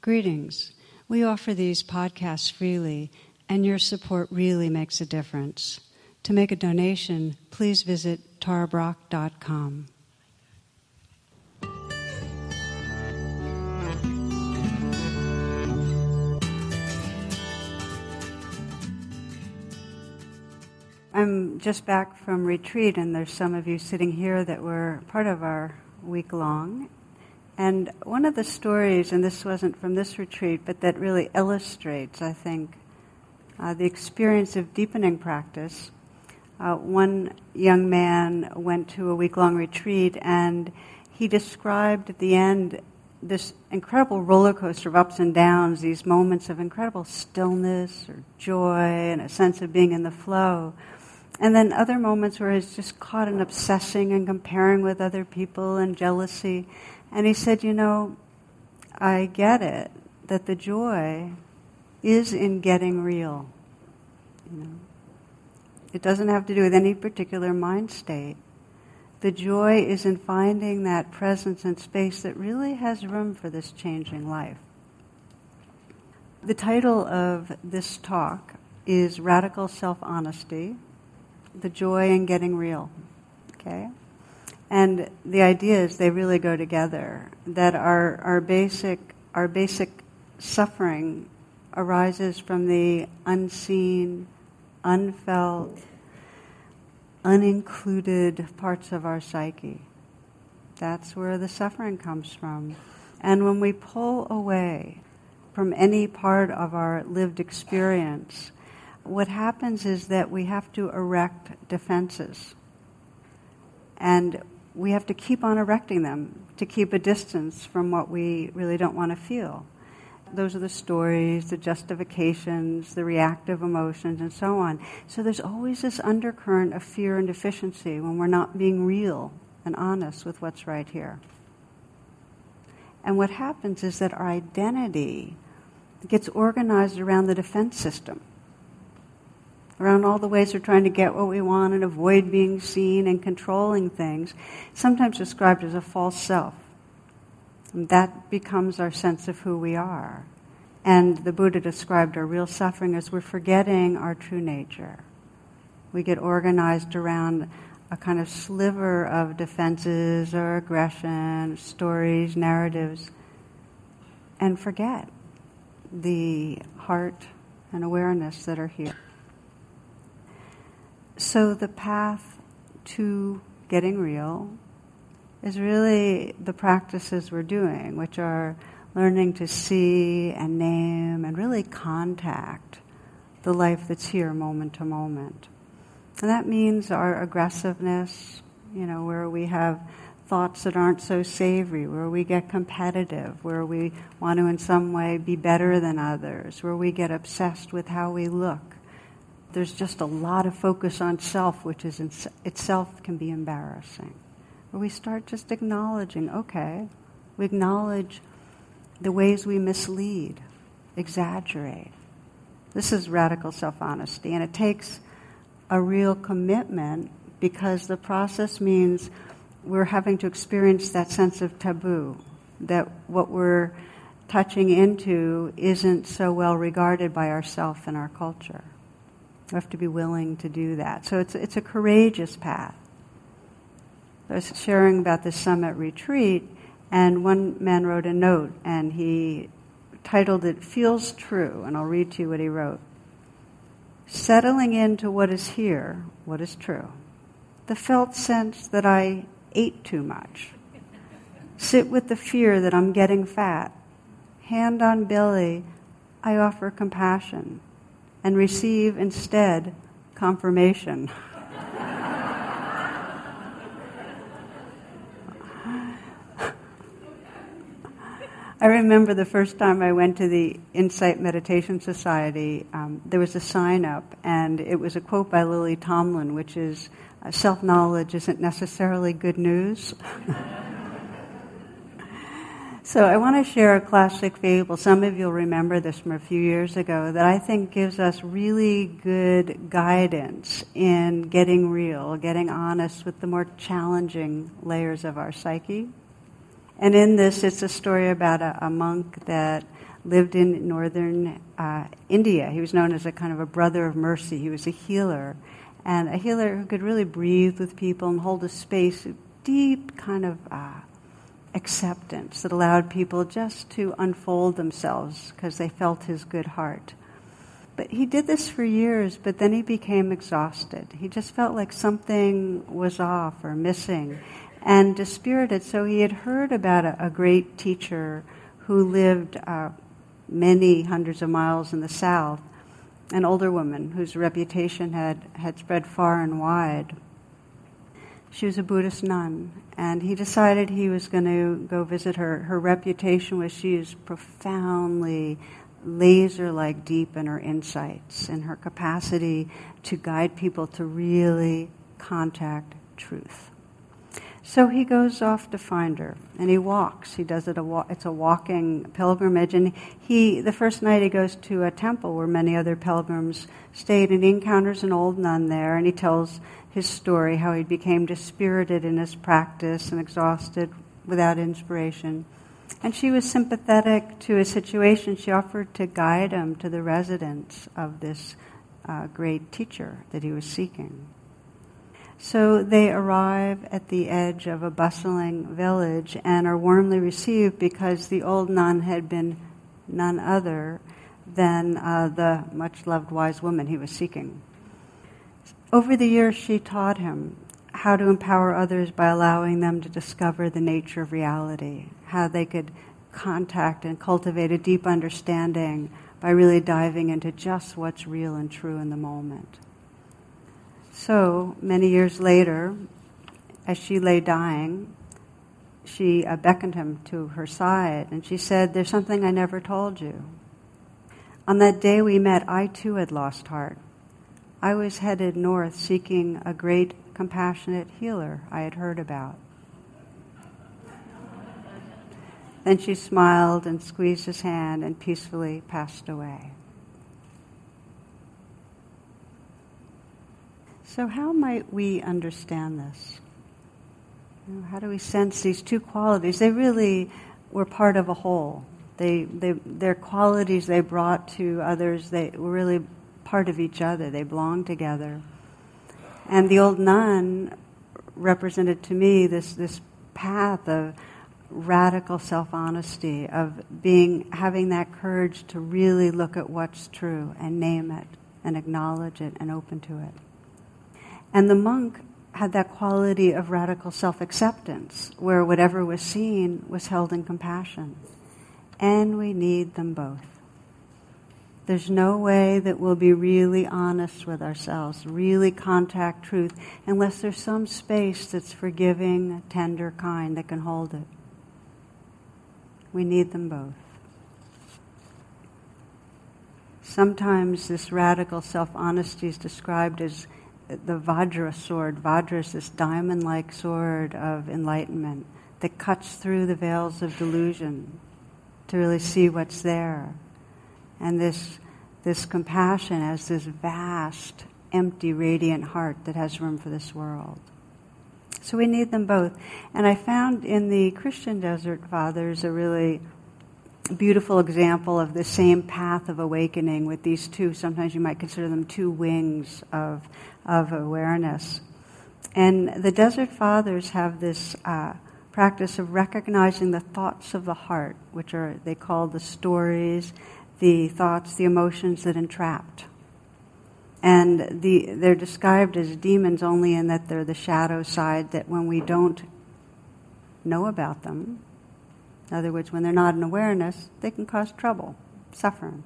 Greetings. We offer these podcasts freely, and your support really makes a difference. To make a donation, please visit tarabrach.com. I'm just back from retreat, and there's some of you sitting here that were part of our week long. And one of the stories, and this wasn't from this retreat, but that really illustrates, I think, uh, the experience of deepening practice. Uh, one young man went to a week long retreat, and he described at the end this incredible roller coaster of ups and downs, these moments of incredible stillness or joy and a sense of being in the flow. And then other moments where he's just caught in obsessing and comparing with other people and jealousy. And he said, You know, I get it, that the joy is in getting real. You know, it doesn't have to do with any particular mind state. The joy is in finding that presence and space that really has room for this changing life. The title of this talk is Radical Self Honesty The Joy in Getting Real. Okay? And the idea is they really go together. That our, our basic our basic suffering arises from the unseen, unfelt, unincluded parts of our psyche. That's where the suffering comes from. And when we pull away from any part of our lived experience, what happens is that we have to erect defenses. And we have to keep on erecting them to keep a distance from what we really don't want to feel. Those are the stories, the justifications, the reactive emotions, and so on. So there's always this undercurrent of fear and deficiency when we're not being real and honest with what's right here. And what happens is that our identity gets organized around the defense system around all the ways we're trying to get what we want and avoid being seen and controlling things, sometimes described as a false self. And that becomes our sense of who we are. And the Buddha described our real suffering as we're forgetting our true nature. We get organized around a kind of sliver of defenses or aggression, stories, narratives, and forget the heart and awareness that are here. So the path to getting real is really the practices we're doing, which are learning to see and name and really contact the life that's here moment to moment. And that means our aggressiveness, you know, where we have thoughts that aren't so savory, where we get competitive, where we want to in some way be better than others, where we get obsessed with how we look there's just a lot of focus on self, which is in, itself can be embarrassing. Where we start just acknowledging, okay, we acknowledge the ways we mislead, exaggerate. This is radical self honesty, and it takes a real commitment because the process means we're having to experience that sense of taboo, that what we're touching into isn't so well regarded by ourself and our culture. We have to be willing to do that. So it's, it's a courageous path. I was sharing about the summit retreat, and one man wrote a note, and he titled it Feels True, and I'll read to you what he wrote. Settling into what is here, what is true. The felt sense that I ate too much. Sit with the fear that I'm getting fat. Hand on belly, I offer compassion and receive instead confirmation. I remember the first time I went to the Insight Meditation Society, um, there was a sign up, and it was a quote by Lily Tomlin, which is Self knowledge isn't necessarily good news. So I want to share a classic fable. Some of you will remember this from a few years ago that I think gives us really good guidance in getting real, getting honest with the more challenging layers of our psyche. And in this, it's a story about a, a monk that lived in northern uh, India. He was known as a kind of a brother of mercy. He was a healer, and a healer who could really breathe with people and hold a space, of deep kind of uh, acceptance that allowed people just to unfold themselves because they felt his good heart. But he did this for years, but then he became exhausted. He just felt like something was off or missing and dispirited. So he had heard about a, a great teacher who lived uh, many hundreds of miles in the south, an older woman whose reputation had, had spread far and wide. She was a Buddhist nun, and he decided he was going to go visit her. Her reputation was she is profoundly laser like deep in her insights and her capacity to guide people to really contact truth. So he goes off to find her, and he walks. He does it a wa- it's a walking pilgrimage, and he the first night he goes to a temple where many other pilgrims stayed, and he encounters an old nun there, and he tells his story how he became dispirited in his practice and exhausted without inspiration. And she was sympathetic to his situation. She offered to guide him to the residence of this uh, great teacher that he was seeking. So they arrive at the edge of a bustling village and are warmly received because the old nun had been none other than uh, the much loved wise woman he was seeking. Over the years, she taught him how to empower others by allowing them to discover the nature of reality, how they could contact and cultivate a deep understanding by really diving into just what's real and true in the moment. So, many years later, as she lay dying, she uh, beckoned him to her side and she said, There's something I never told you. On that day we met, I too had lost heart. I was headed north seeking a great compassionate healer I had heard about. Then she smiled and squeezed his hand and peacefully passed away. So, how might we understand this? How do we sense these two qualities? They really were part of a whole. They, they, their qualities they brought to others, they were really part of each other. They belonged together. And the old nun represented to me this, this path of radical self-honesty, of being, having that courage to really look at what's true and name it and acknowledge it and open to it. And the monk had that quality of radical self acceptance, where whatever was seen was held in compassion. And we need them both. There's no way that we'll be really honest with ourselves, really contact truth, unless there's some space that's forgiving, tender, kind that can hold it. We need them both. Sometimes this radical self honesty is described as the Vajra sword. Vajra is this diamond like sword of enlightenment that cuts through the veils of delusion to really see what's there. And this, this compassion as this vast, empty, radiant heart that has room for this world. So we need them both. And I found in the Christian Desert Fathers a really beautiful example of the same path of awakening with these two, sometimes you might consider them two wings of of awareness. And the Desert Fathers have this uh, practice of recognizing the thoughts of the heart, which are they call the stories, the thoughts, the emotions that entrapped. And the, they're described as demons only in that they're the shadow side, that when we don't know about them, in other words, when they're not in awareness, they can cause trouble, suffering.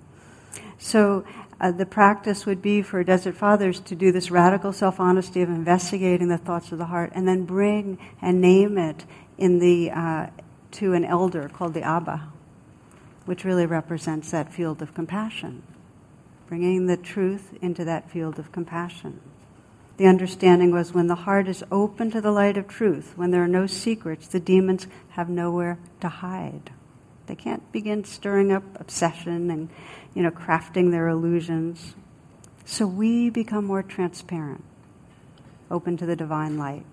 So uh, the practice would be for Desert Fathers to do this radical self honesty of investigating the thoughts of the heart and then bring and name it in the, uh, to an elder called the Abba, which really represents that field of compassion. Bringing the truth into that field of compassion. The understanding was when the heart is open to the light of truth, when there are no secrets, the demons have nowhere to hide. They can't begin stirring up obsession and you know, crafting their illusions. So we become more transparent, open to the divine light.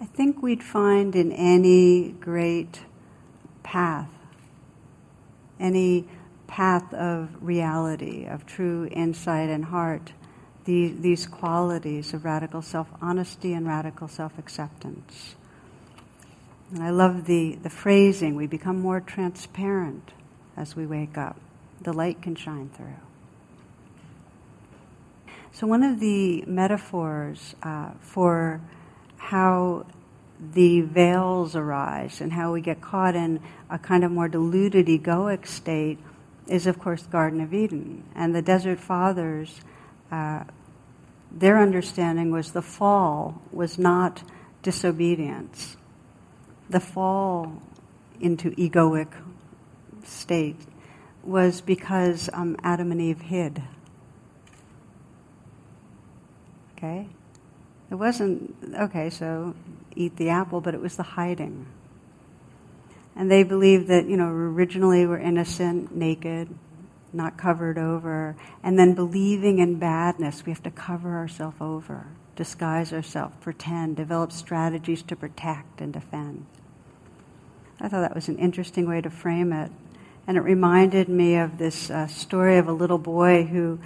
I think we'd find in any great path, any path of reality, of true insight and heart, the, these qualities of radical self honesty and radical self acceptance. And I love the, the phrasing we become more transparent as we wake up. The light can shine through. So, one of the metaphors uh, for how the veils arise and how we get caught in a kind of more diluted egoic state is, of course, the Garden of Eden. And the Desert Fathers, uh, their understanding was the fall was not disobedience. The fall into egoic state was because um, Adam and Eve hid. Okay? It wasn't, okay, so eat the apple, but it was the hiding. And they believed that, you know, originally we're innocent, naked, not covered over, and then believing in badness, we have to cover ourselves over, disguise ourselves, pretend, develop strategies to protect and defend. I thought that was an interesting way to frame it. And it reminded me of this uh, story of a little boy who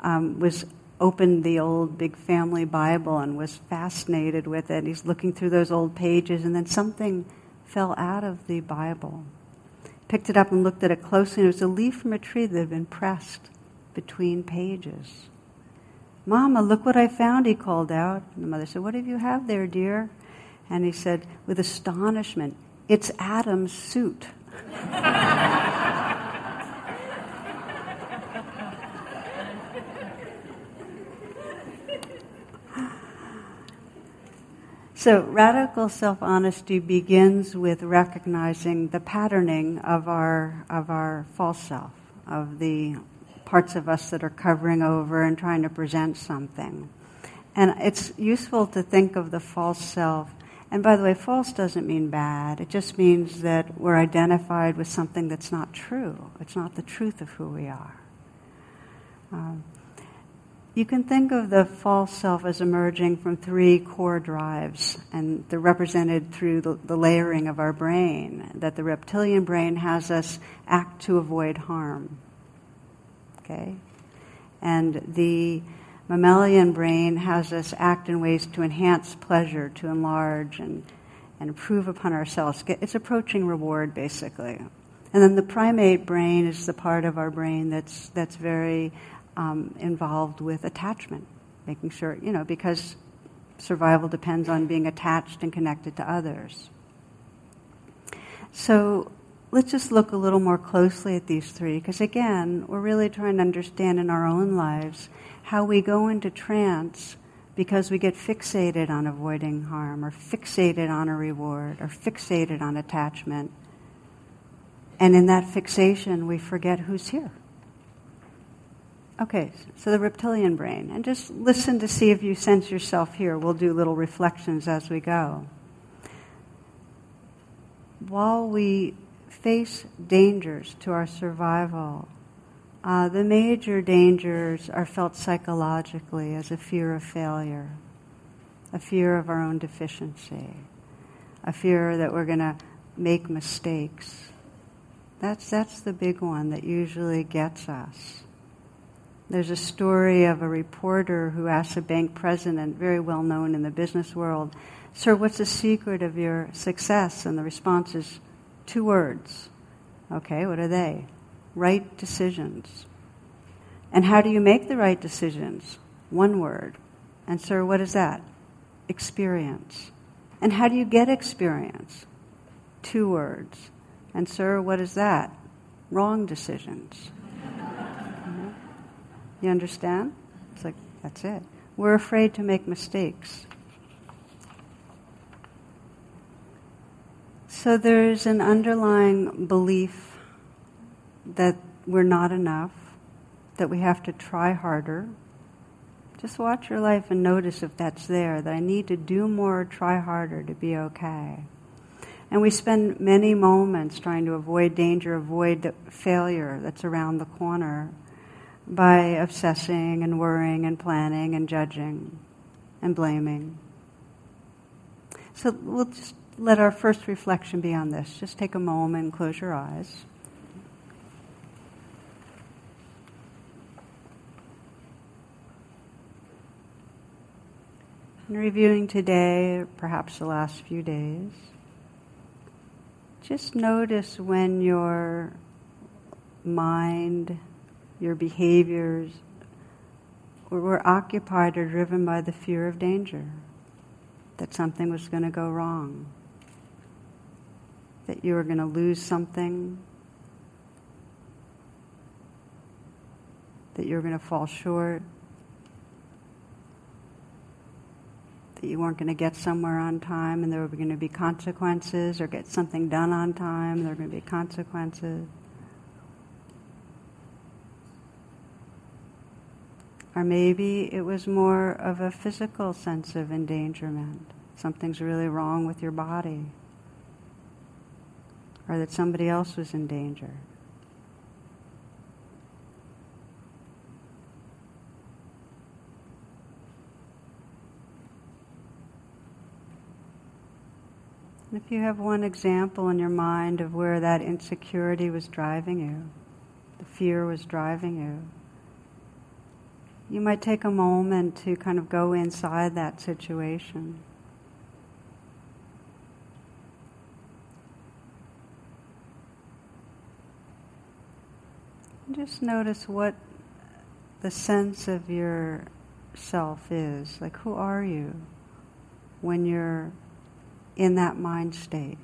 um, was opened the old big family Bible and was fascinated with it. He's looking through those old pages, and then something fell out of the Bible. Picked it up and looked at it closely, and it was a leaf from a tree that had been pressed between pages. Mama, look what I found, he called out. And the mother said, What do you have there, dear? And he said, with astonishment, It's Adam's suit. So, radical self honesty begins with recognizing the patterning of our, of our false self, of the parts of us that are covering over and trying to present something. And it's useful to think of the false self. And by the way, false doesn't mean bad. It just means that we're identified with something that's not true. It's not the truth of who we are. Um, you can think of the false self as emerging from three core drives, and they're represented through the, the, layering of our brain. That the reptilian brain has us act to avoid harm. Okay? And the mammalian brain has us act in ways to enhance pleasure, to enlarge and, and improve upon ourselves. It's approaching reward, basically. And then the primate brain is the part of our brain that's, that's very um, involved with attachment, making sure, you know, because survival depends on being attached and connected to others. So let's just look a little more closely at these three, because again, we're really trying to understand in our own lives how we go into trance because we get fixated on avoiding harm, or fixated on a reward, or fixated on attachment. And in that fixation, we forget who's here. Okay, so the reptilian brain. And just listen to see if you sense yourself here. We'll do little reflections as we go. While we face dangers to our survival, uh, the major dangers are felt psychologically as a fear of failure, a fear of our own deficiency, a fear that we're going to make mistakes. That's, that's the big one that usually gets us. There's a story of a reporter who asked a bank president, very well known in the business world, Sir, what's the secret of your success? And the response is two words. Okay, what are they? Right decisions. And how do you make the right decisions? One word. And, sir, what is that? Experience. And how do you get experience? Two words. And, sir, what is that? Wrong decisions. You understand? It's like, that's it. We're afraid to make mistakes. So there's an underlying belief that we're not enough, that we have to try harder. Just watch your life and notice if that's there, that I need to do more, try harder to be okay. And we spend many moments trying to avoid danger, avoid failure that's around the corner by obsessing and worrying and planning and judging and blaming. So we'll just let our first reflection be on this. Just take a moment and close your eyes. And reviewing today, perhaps the last few days, just notice when your mind, your behaviors were occupied or driven by the fear of danger, that something was going to go wrong, that you were going to lose something, that you were going to fall short. that you weren't going to get somewhere on time and there were going to be consequences, or get something done on time, and there were going to be consequences. Or maybe it was more of a physical sense of endangerment. Something's really wrong with your body. Or that somebody else was in danger. And if you have one example in your mind of where that insecurity was driving you, the fear was driving you, you might take a moment to kind of go inside that situation. Just notice what the sense of your self is. Like, who are you when you're in that mind state?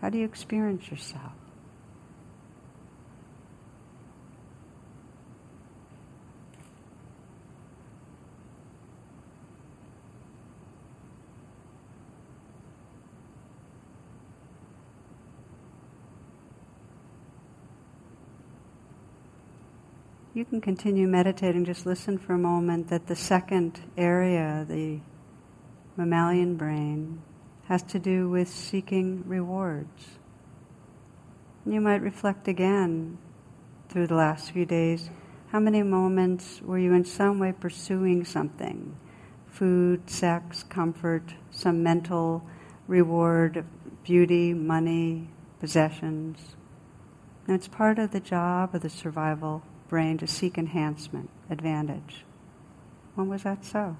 How do you experience yourself? You can continue meditating, just listen for a moment that the second area, the mammalian brain has to do with seeking rewards. You might reflect again through the last few days how many moments were you in some way pursuing something food, sex, comfort, some mental reward, beauty, money, possessions. And it's part of the job of the survival brain to seek enhancement, advantage. When was that so?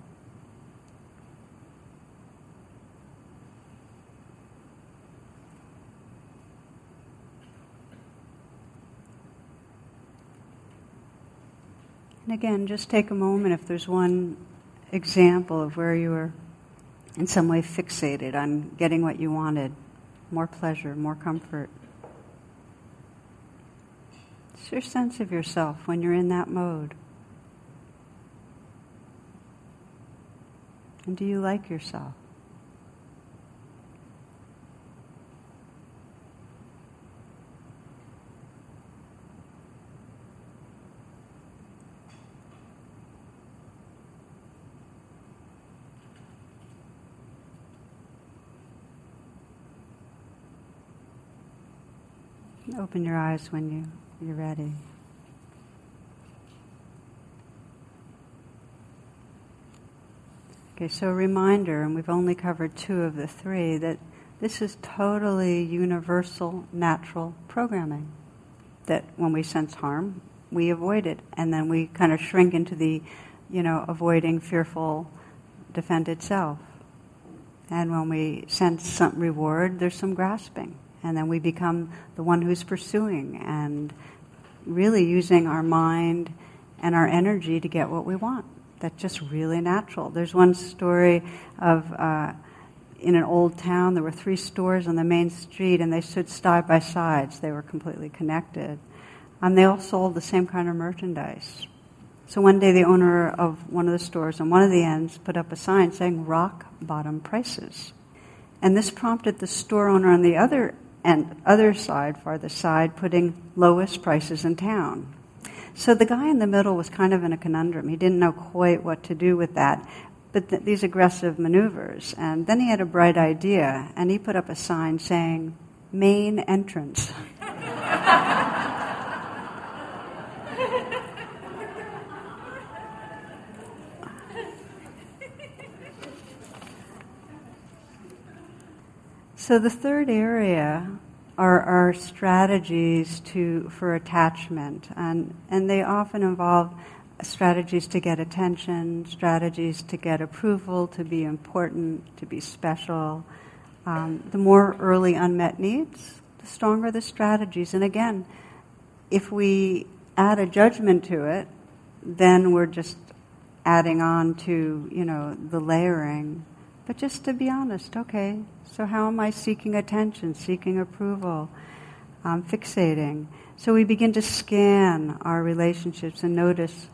And again, just take a moment if there's one example of where you were in some way fixated on getting what you wanted more pleasure, more comfort. It's your sense of yourself when you're in that mode. And do you like yourself? Open your eyes when you, you're ready. Okay, so a reminder, and we've only covered two of the three, that this is totally universal, natural programming. That when we sense harm, we avoid it, and then we kind of shrink into the, you know, avoiding, fearful, defended self. And when we sense some reward, there's some grasping and then we become the one who's pursuing and really using our mind and our energy to get what we want. That's just really natural. There's one story of uh, in an old town, there were three stores on the main street, and they stood side by sides. They were completely connected. And they all sold the same kind of merchandise. So one day, the owner of one of the stores on one of the ends put up a sign saying rock bottom prices. And this prompted the store owner on the other and other side, farther side, putting lowest prices in town. So the guy in the middle was kind of in a conundrum. He didn't know quite what to do with that, but th- these aggressive maneuvers. And then he had a bright idea, and he put up a sign saying, main entrance. So the third area are our strategies to for attachment, and and they often involve strategies to get attention, strategies to get approval, to be important, to be special. Um, the more early unmet needs, the stronger the strategies. And again, if we add a judgment to it, then we're just adding on to, you know, the layering. But just to be honest, okay, so how am I seeking attention, seeking approval, um, fixating? So we begin to scan our relationships and notice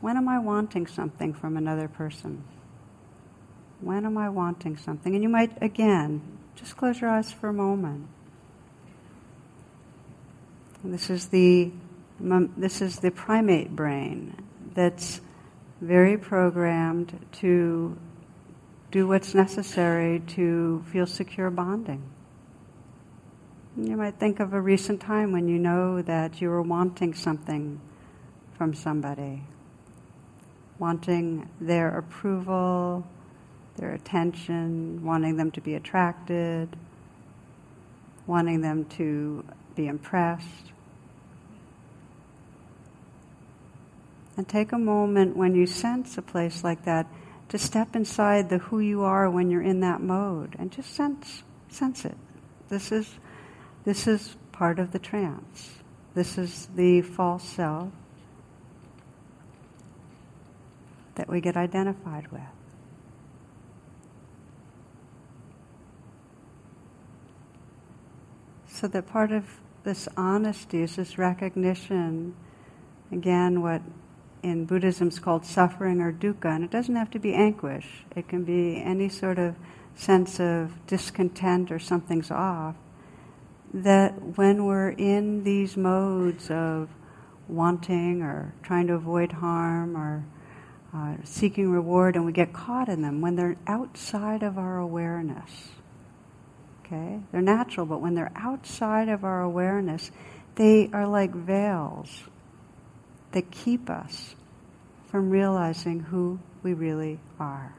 when am I wanting something from another person? When am I wanting something? And you might, again, just close your eyes for a moment. This is the this is the primate brain that's very programmed to do what's necessary to feel secure bonding. You might think of a recent time when you know that you were wanting something from somebody, wanting their approval, their attention, wanting them to be attracted, wanting them to be impressed. And take a moment when you sense a place like that to step inside the who you are when you're in that mode and just sense sense it. This is this is part of the trance. This is the false self that we get identified with. So that part of this honesty is this recognition, again, what in Buddhism is called suffering or dukkha, and it doesn't have to be anguish. It can be any sort of sense of discontent or something's off. That when we're in these modes of wanting or trying to avoid harm or uh, seeking reward and we get caught in them, when they're outside of our awareness, okay? They're natural, but when they're outside of our awareness, they are like veils that keep us from realizing who we really are.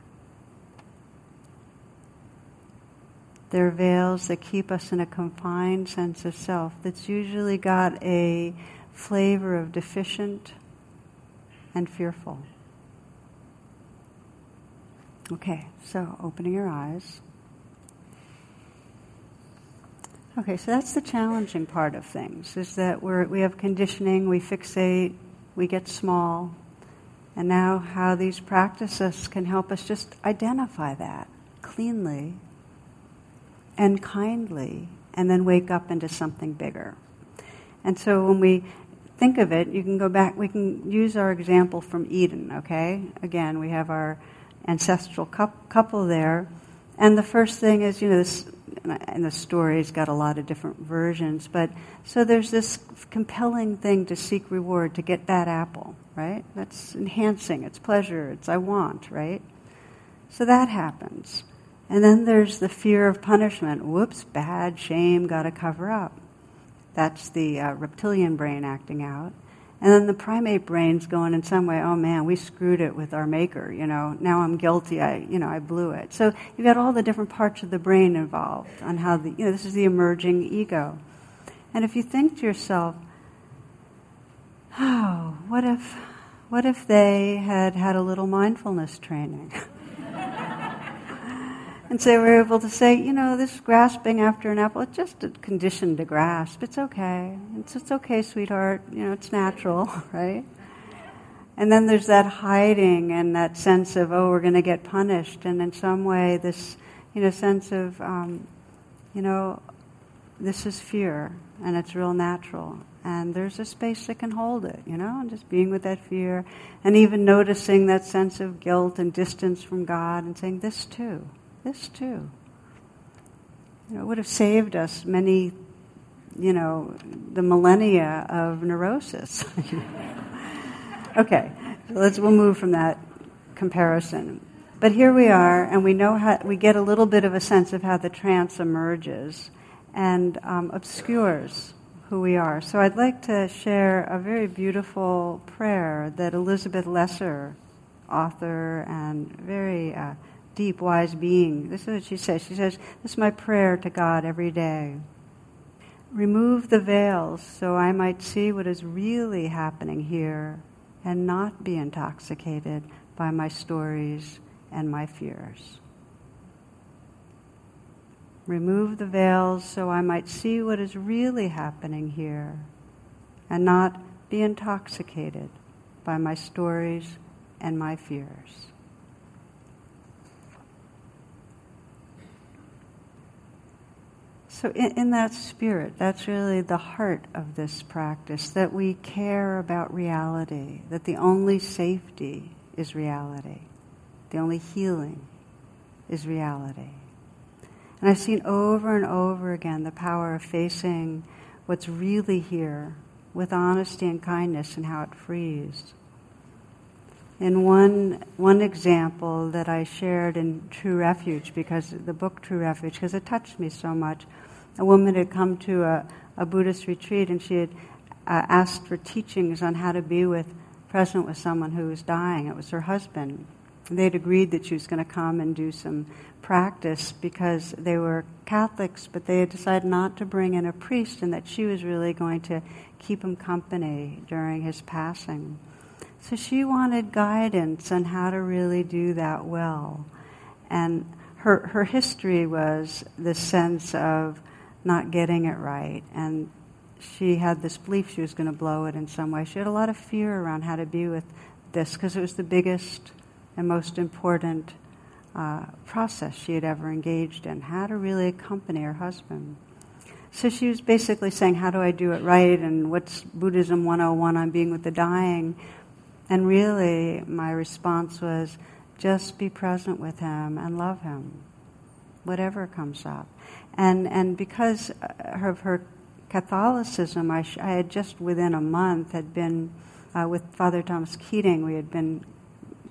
They're veils that keep us in a confined sense of self that's usually got a flavor of deficient and fearful. Okay, so opening your eyes. Okay, so that's the challenging part of things, is that we're, we have conditioning, we fixate, we get small. And now, how these practices can help us just identify that cleanly and kindly, and then wake up into something bigger. And so, when we think of it, you can go back, we can use our example from Eden, okay? Again, we have our ancestral couple there. And the first thing is, you know, this and the story's got a lot of different versions, but so there's this compelling thing to seek reward, to get that apple, right? That's enhancing, it's pleasure, it's I want, right? So that happens. And then there's the fear of punishment. Whoops, bad, shame, gotta cover up. That's the uh, reptilian brain acting out. And then the primate brain's going in some way, oh man, we screwed it with our maker, you know, now I'm guilty, I, you know, I blew it. So you've got all the different parts of the brain involved on how the, you know, this is the emerging ego. And if you think to yourself, oh, what if, what if they had had a little mindfulness training? And so we're able to say, you know, this grasping after an apple, it's just a condition to grasp. It's okay. It's, it's okay, sweetheart. You know, it's natural, right? And then there's that hiding and that sense of, oh, we're going to get punished. And in some way, this, you know, sense of, um, you know, this is fear and it's real natural. And there's a space that can hold it, you know, and just being with that fear and even noticing that sense of guilt and distance from God and saying, this too this too. You know, it would have saved us many, you know, the millennia of neurosis. okay, so let's we'll move from that comparison. But here we are, and we know how we get a little bit of a sense of how the trance emerges and um, obscures who we are. So I'd like to share a very beautiful prayer that Elizabeth Lesser, author and very uh, deep, wise being. This is what she says. She says, This is my prayer to God every day. Remove the veils so I might see what is really happening here and not be intoxicated by my stories and my fears. Remove the veils so I might see what is really happening here and not be intoxicated by my stories and my fears. So, in, in, that spirit, that's really the heart of this practice that we care about reality, that the only safety is reality, the only healing is reality. And I've seen over and over again the power of facing what's really here with honesty and kindness and how it frees. In one, one example that I shared in True Refuge, because the book True Refuge, because it touched me so much, a woman had come to a, a Buddhist retreat and she had uh, asked for teachings on how to be with present with someone who was dying. It was her husband. They'd agreed that she was going to come and do some practice because they were Catholics, but they had decided not to bring in a priest and that she was really going to keep him company during his passing. So she wanted guidance on how to really do that well. And her, her history was this sense of not getting it right. And she had this belief she was going to blow it in some way. She had a lot of fear around how to be with this because it was the biggest and most important uh, process she had ever engaged in, how to really accompany her husband. So she was basically saying, How do I do it right? And what's Buddhism 101 on being with the dying? And really, my response was just be present with him and love him, whatever comes up. And, and because of her Catholicism, I, sh- I had just within a month had been uh, with Father Thomas Keating. We had been,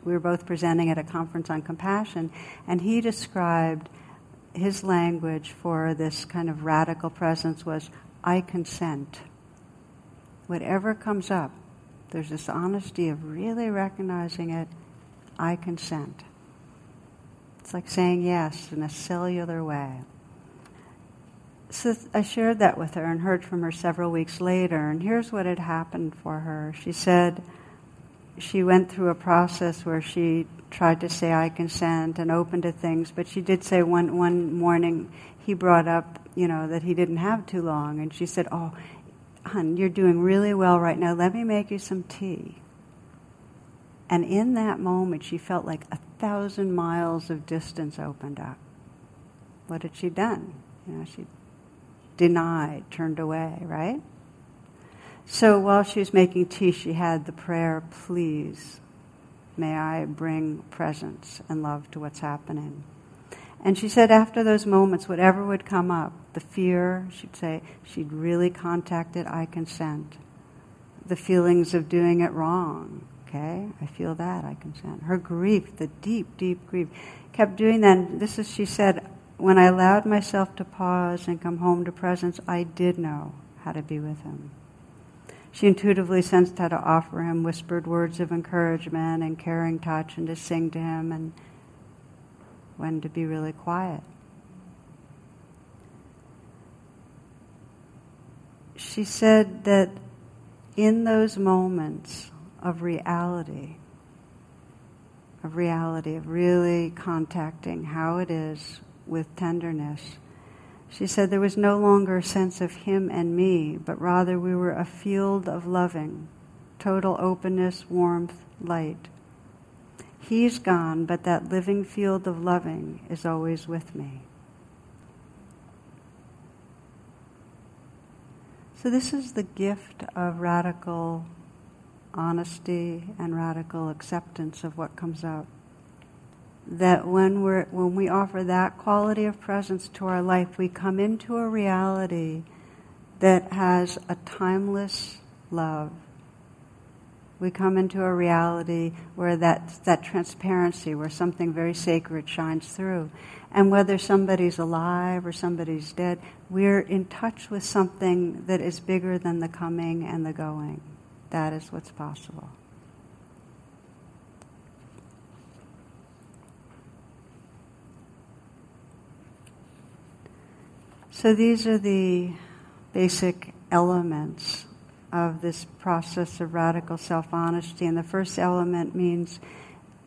we were both presenting at a conference on compassion, and he described his language for this kind of radical presence was, I consent. Whatever comes up, there's this honesty of really recognizing it, I consent. It's like saying yes in a cellular way. So I shared that with her and heard from her several weeks later, and here's what had happened for her. She said she went through a process where she tried to say I consent and open to things, but she did say one one morning he brought up, you know, that he didn't have too long, and she said, "Oh, hon, you're doing really well right now. Let me make you some tea." And in that moment, she felt like a thousand miles of distance opened up. What had she done? You know, she denied, turned away, right? So while she was making tea, she had the prayer, please, may I bring presence and love to what's happening. And she said after those moments, whatever would come up, the fear, she'd say, she'd really contacted I consent. The feelings of doing it wrong, okay? I feel that, I consent. Her grief, the deep, deep grief, kept doing that. And this is, she said, when I allowed myself to pause and come home to presence, I did know how to be with him. She intuitively sensed how to offer him whispered words of encouragement and caring touch and to sing to him and when to be really quiet. She said that in those moments of reality, of reality, of really contacting how it is with tenderness. She said there was no longer a sense of him and me, but rather we were a field of loving, total openness, warmth, light. He's gone, but that living field of loving is always with me. So, this is the gift of radical honesty and radical acceptance of what comes up that when, we're, when we offer that quality of presence to our life, we come into a reality that has a timeless love we come into a reality where that, that transparency, where something very sacred shines through. And whether somebody's alive or somebody's dead, we're in touch with something that is bigger than the coming and the going. That is what's possible. So these are the basic elements of this process of radical self honesty. And the first element means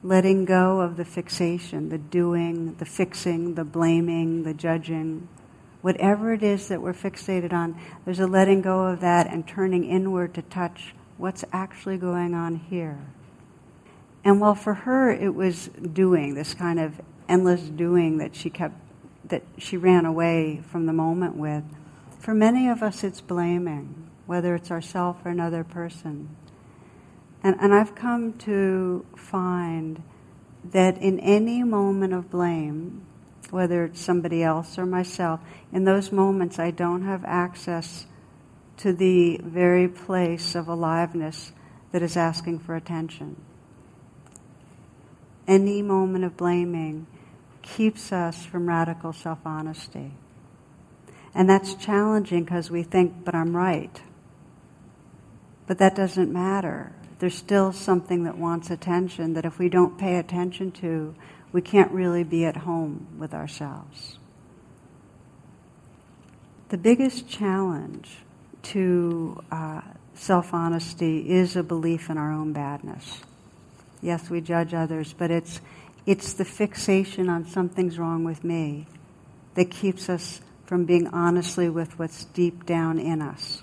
letting go of the fixation, the doing, the fixing, the blaming, the judging. Whatever it is that we're fixated on, there's a letting go of that and turning inward to touch what's actually going on here. And while for her it was doing, this kind of endless doing that she kept, that she ran away from the moment with, for many of us it's blaming, whether it's ourself or another person. And, and I've come to find that in any moment of blame, whether it's somebody else or myself, in those moments I don't have access to the very place of aliveness that is asking for attention. Any moment of blaming keeps us from radical self honesty. And that's challenging because we think, but I'm right. But that doesn't matter. There's still something that wants attention that if we don't pay attention to, we can't really be at home with ourselves. The biggest challenge to uh, self honesty is a belief in our own badness. Yes, we judge others, but it's, it's the fixation on something's wrong with me that keeps us from being honestly with what's deep down in us.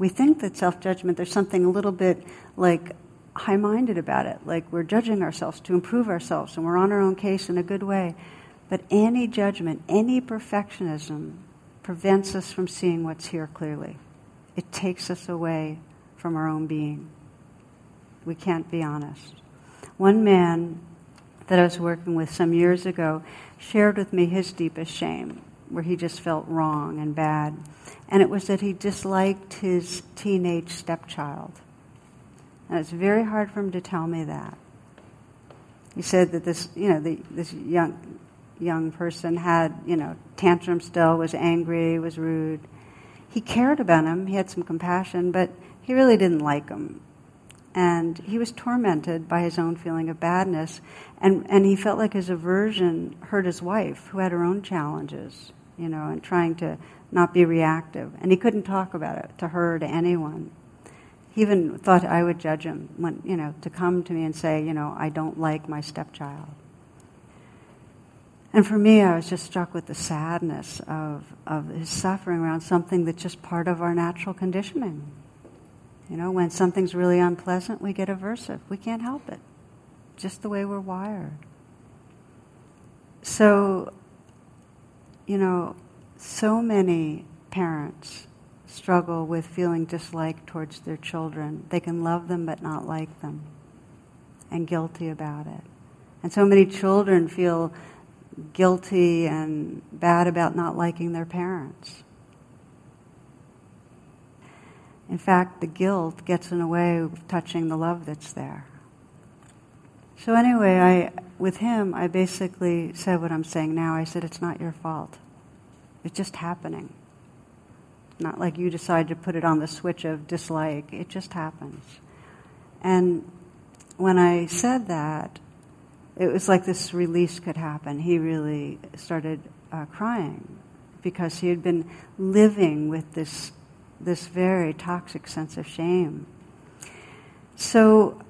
We think that self judgment, there's something a little bit like high minded about it, like we're judging ourselves to improve ourselves and we're on our own case in a good way. But any judgment, any perfectionism prevents us from seeing what's here clearly. It takes us away from our own being. We can't be honest. One man that I was working with some years ago shared with me his deepest shame where he just felt wrong and bad. And it was that he disliked his teenage stepchild. And it's very hard for him to tell me that. He said that this, you know, the, this young, young person had, you know, tantrum still, was angry, was rude. He cared about him, he had some compassion, but he really didn't like him. And he was tormented by his own feeling of badness. And, and he felt like his aversion hurt his wife, who had her own challenges you know, and trying to not be reactive. And he couldn't talk about it to her, to anyone. He even thought I would judge him when, you know, to come to me and say, you know, I don't like my stepchild. And for me, I was just struck with the sadness of, of his suffering around something that's just part of our natural conditioning. You know, when something's really unpleasant, we get aversive. We can't help it. Just the way we're wired. So you know, so many parents struggle with feeling dislike towards their children. They can love them but not like them and guilty about it. And so many children feel guilty and bad about not liking their parents. In fact, the guilt gets in the way of touching the love that's there. So anyway, I, with him, I basically said what I'm saying now. I said, it's not your fault. It's just happening. Not like you decide to put it on the switch of dislike. It just happens. And when I said that, it was like this release could happen. He really started uh, crying because he had been living with this, this very toxic sense of shame. So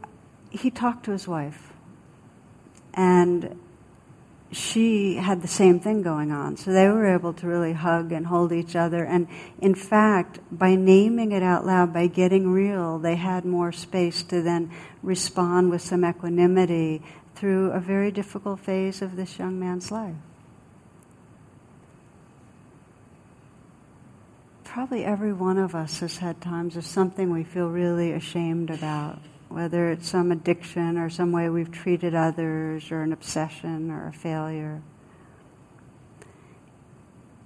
he talked to his wife and she had the same thing going on. So they were able to really hug and hold each other. And in fact, by naming it out loud, by getting real, they had more space to then respond with some equanimity through a very difficult phase of this young man's life. Probably every one of us has had times of something we feel really ashamed about whether it's some addiction or some way we've treated others or an obsession or a failure.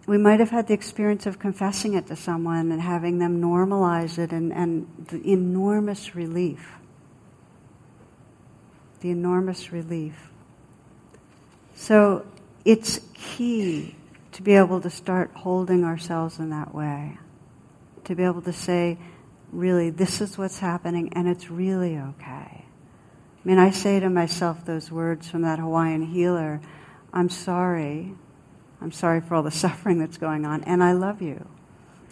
We might have had the experience of confessing it to someone and having them normalize it and, and the enormous relief. The enormous relief. So it's key to be able to start holding ourselves in that way. To be able to say, really, this is what's happening and it's really okay. I mean, I say to myself those words from that Hawaiian healer I'm sorry. I'm sorry for all the suffering that's going on, and I love you.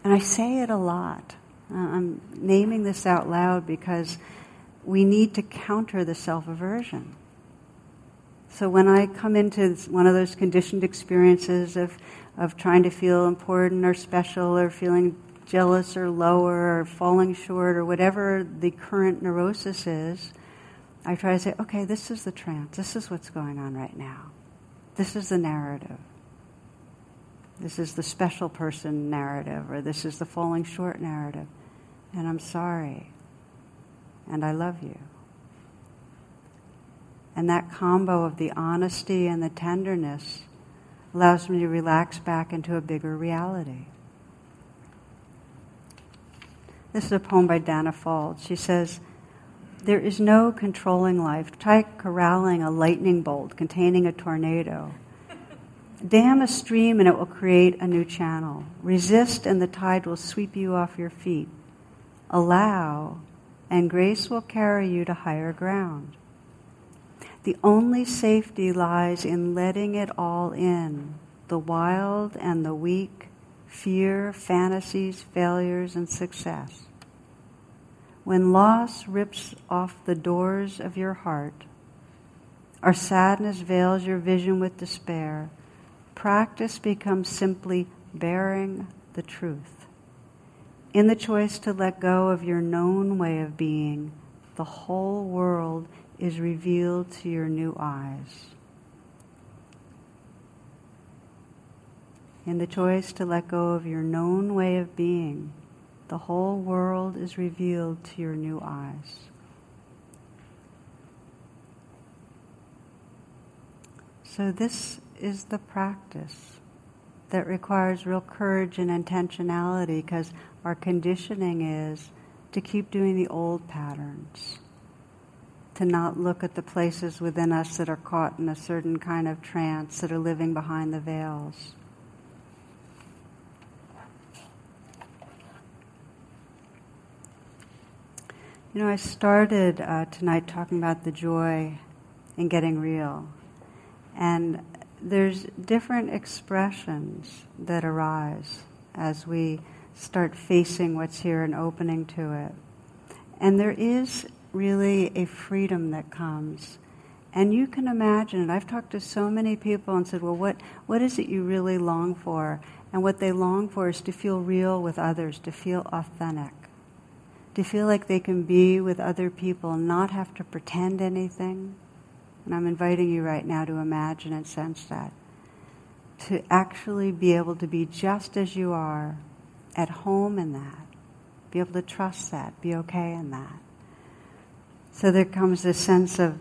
And I say it a lot. Uh, I'm naming this out loud because we need to counter the self aversion. So when I come into one of those conditioned experiences of, of trying to feel important or special or feeling jealous or lower or falling short or whatever the current neurosis is, I try to say, okay, this is the trance. This is what's going on right now. This is the narrative. This is the special person narrative, or this is the falling short narrative. And I'm sorry. And I love you. And that combo of the honesty and the tenderness allows me to relax back into a bigger reality. This is a poem by Dana Faulds. She says, There is no controlling life. Try corralling a lightning bolt containing a tornado. Dam a stream and it will create a new channel. Resist and the tide will sweep you off your feet. Allow and grace will carry you to higher ground. The only safety lies in letting it all in the wild and the weak, fear, fantasies, failures, and success. When loss rips off the doors of your heart, or sadness veils your vision with despair, practice becomes simply bearing the truth. In the choice to let go of your known way of being, the whole world is revealed to your new eyes. In the choice to let go of your known way of being, the whole world is revealed to your new eyes. So, this is the practice that requires real courage and intentionality because our conditioning is to keep doing the old patterns, to not look at the places within us that are caught in a certain kind of trance, that are living behind the veils. You know, I started uh, tonight talking about the joy in getting real. And there's different expressions that arise as we start facing what's here and opening to it. And there is really a freedom that comes. And you can imagine it. I've talked to so many people and said, well, what, what is it you really long for? And what they long for is to feel real with others, to feel authentic to feel like they can be with other people not have to pretend anything. And I'm inviting you right now to imagine and sense that. To actually be able to be just as you are, at home in that. Be able to trust that, be okay in that. So there comes this sense of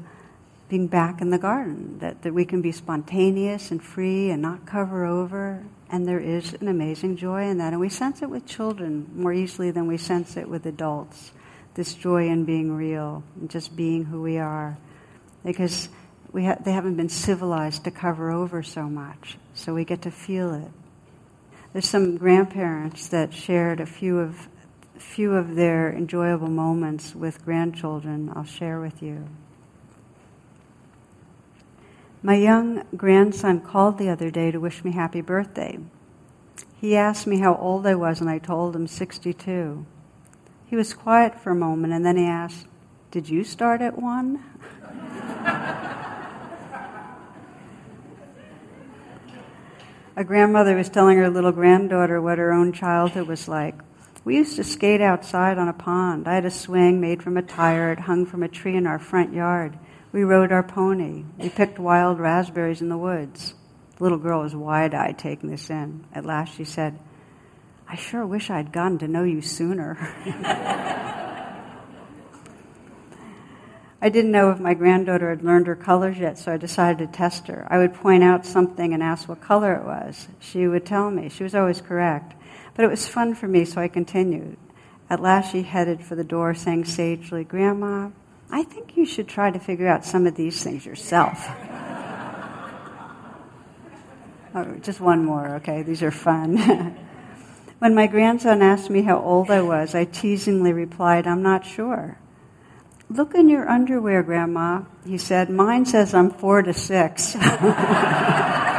being back in the garden, that, that we can be spontaneous and free and not cover over. And there is an amazing joy in that. And we sense it with children more easily than we sense it with adults. This joy in being real and just being who we are. Because we ha- they haven't been civilized to cover over so much. So we get to feel it. There's some grandparents that shared a few of, few of their enjoyable moments with grandchildren. I'll share with you. My young grandson called the other day to wish me happy birthday. He asked me how old I was, and I told him 62. He was quiet for a moment, and then he asked, Did you start at one? a grandmother was telling her little granddaughter what her own childhood was like. We used to skate outside on a pond. I had a swing made from a tire. It hung from a tree in our front yard. We rode our pony. We picked wild raspberries in the woods. The little girl was wide eyed taking this in. At last she said, I sure wish I'd gotten to know you sooner. I didn't know if my granddaughter had learned her colors yet, so I decided to test her. I would point out something and ask what color it was. She would tell me. She was always correct. But it was fun for me, so I continued. At last, she headed for the door, saying sagely, Grandma, I think you should try to figure out some of these things yourself. oh, just one more, okay? These are fun. when my grandson asked me how old I was, I teasingly replied, I'm not sure. Look in your underwear, Grandma, he said. Mine says I'm four to six.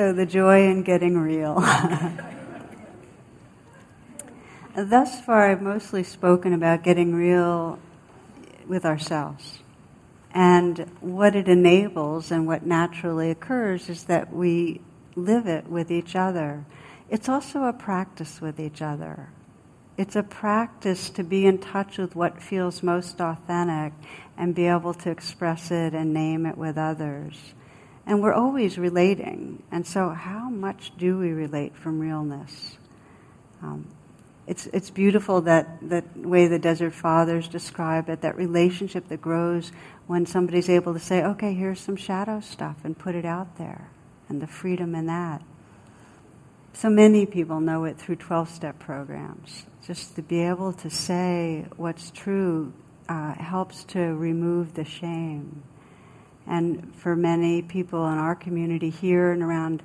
so the joy in getting real. Thus far, I've mostly spoken about getting real with ourselves. And what it enables and what naturally occurs is that we live it with each other. It's also a practice with each other. It's a practice to be in touch with what feels most authentic and be able to express it and name it with others. And we're always relating. And so, how much do we relate from realness? Um, it's, it's beautiful that, that way the Desert Fathers describe it, that relationship that grows when somebody's able to say, okay, here's some shadow stuff and put it out there, and the freedom in that. So many people know it through 12 step programs. Just to be able to say what's true uh, helps to remove the shame. And for many people in our community here and around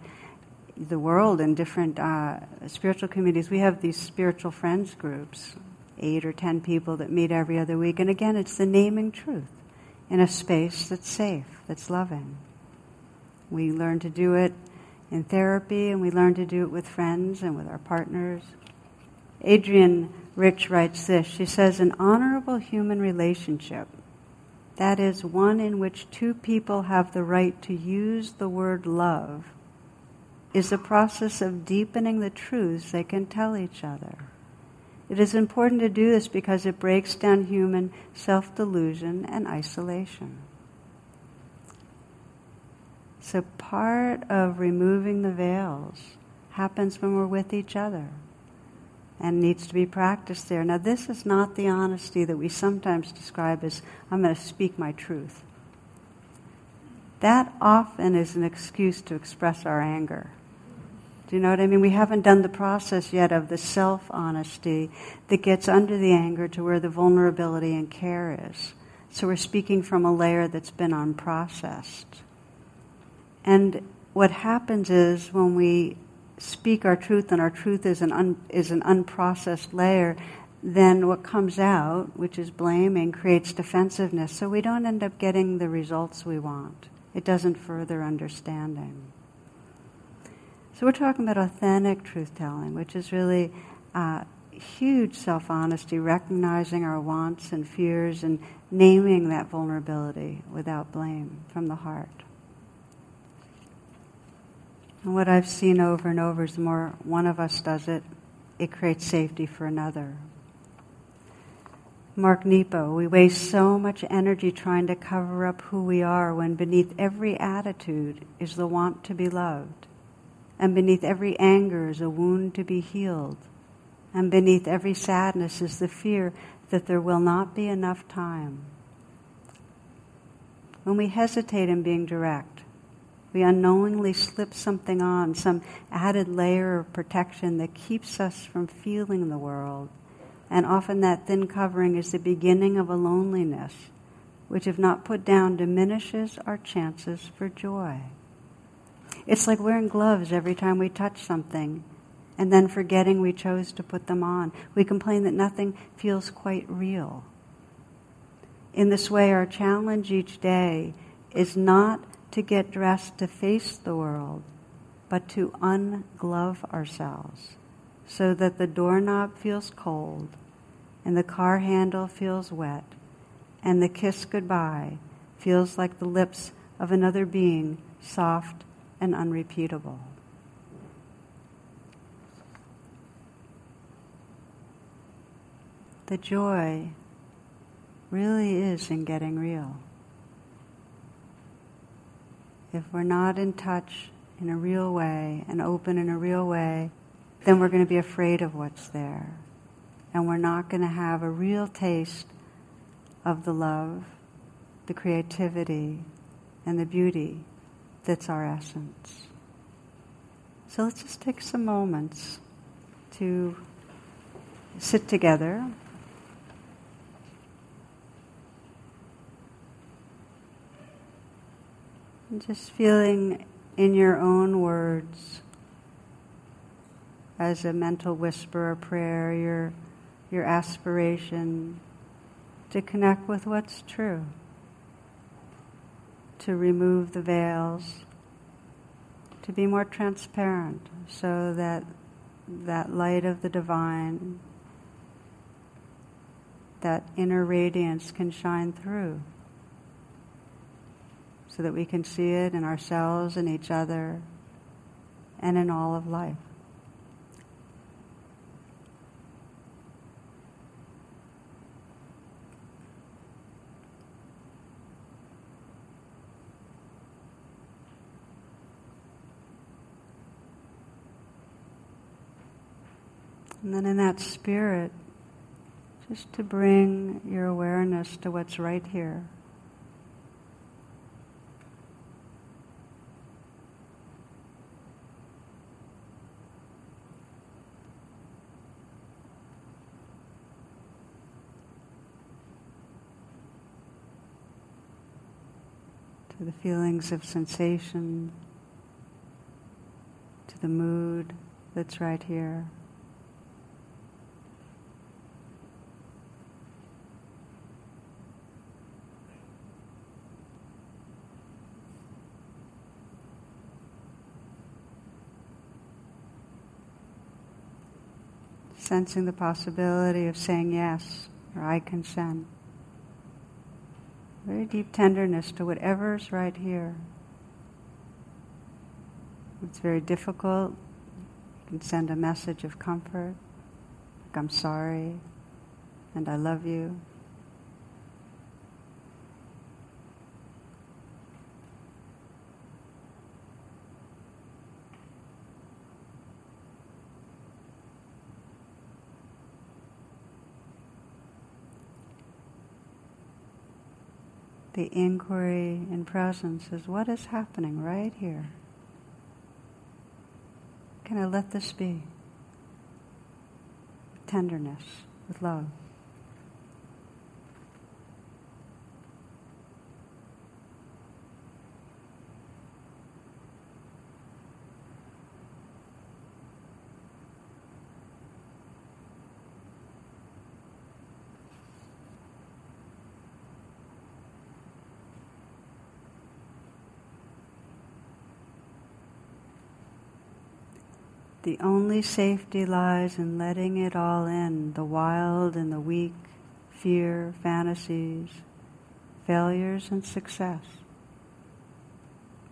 the world in different uh, spiritual communities, we have these spiritual friends groups, eight or ten people that meet every other week. And again, it's the naming truth in a space that's safe, that's loving. We learn to do it in therapy, and we learn to do it with friends and with our partners. Adrienne Rich writes this She says, An honorable human relationship, that is, one in which two people have the right to use the word love is a process of deepening the truths they can tell each other. It is important to do this because it breaks down human self delusion and isolation. So, part of removing the veils happens when we're with each other and needs to be practiced there. Now, this is not the honesty that we sometimes describe as I'm going to speak my truth. That often is an excuse to express our anger. Do you know what I mean? We haven't done the process yet of the self honesty that gets under the anger to where the vulnerability and care is. So we're speaking from a layer that's been unprocessed. And what happens is when we speak our truth and our truth is an, un, is an unprocessed layer, then what comes out, which is blaming, creates defensiveness. So we don't end up getting the results we want. It doesn't further understanding. So we're talking about authentic truth telling, which is really uh, huge self honesty, recognizing our wants and fears and naming that vulnerability without blame from the heart. And what I've seen over and over is the more one of us does it, it creates safety for another. Mark Nepo, we waste so much energy trying to cover up who we are when beneath every attitude is the want to be loved and beneath every anger is a wound to be healed. And beneath every sadness is the fear that there will not be enough time. When we hesitate in being direct, we unknowingly slip something on, some added layer of protection that keeps us from feeling the world. And often that thin covering is the beginning of a loneliness, which, if not put down, diminishes our chances for joy. It's like wearing gloves every time we touch something and then forgetting we chose to put them on. We complain that nothing feels quite real. In this way, our challenge each day is not to get dressed to face the world, but to unglove ourselves so that the doorknob feels cold and the car handle feels wet and the kiss goodbye feels like the lips of another being, soft and unrepeatable. The joy really is in getting real. If we're not in touch in a real way and open in a real way, then we're going to be afraid of what's there. And we're not going to have a real taste of the love, the creativity, and the beauty that's our essence. So let's just take some moments to sit together. Just feeling in your own words as a mental whisper or prayer, your, your aspiration to connect with what's true to remove the veils, to be more transparent so that that light of the divine, that inner radiance can shine through so that we can see it in ourselves and each other and in all of life. And then in that spirit, just to bring your awareness to what's right here. The feelings of sensation, to the mood that's right here. Sensing the possibility of saying yes or I consent. Very deep tenderness to whatever's right here. It's very difficult. You can send a message of comfort, like I'm sorry and I love you. The inquiry in presence is what is happening right here? Can I let this be? With tenderness, with love. The only safety lies in letting it all in the wild and the weak, fear, fantasies, failures, and success.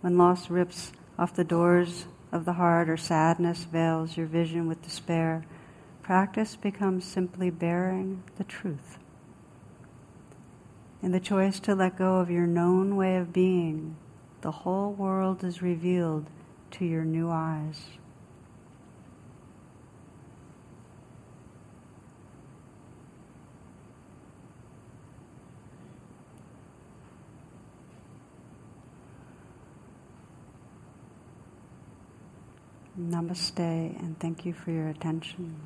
When loss rips off the doors of the heart or sadness veils your vision with despair, practice becomes simply bearing the truth. In the choice to let go of your known way of being, the whole world is revealed to your new eyes. Namaste and thank you for your attention.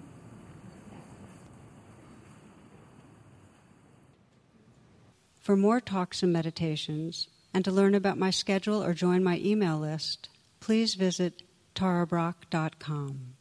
For more talks and meditations, and to learn about my schedule or join my email list, please visit tarabrach.com.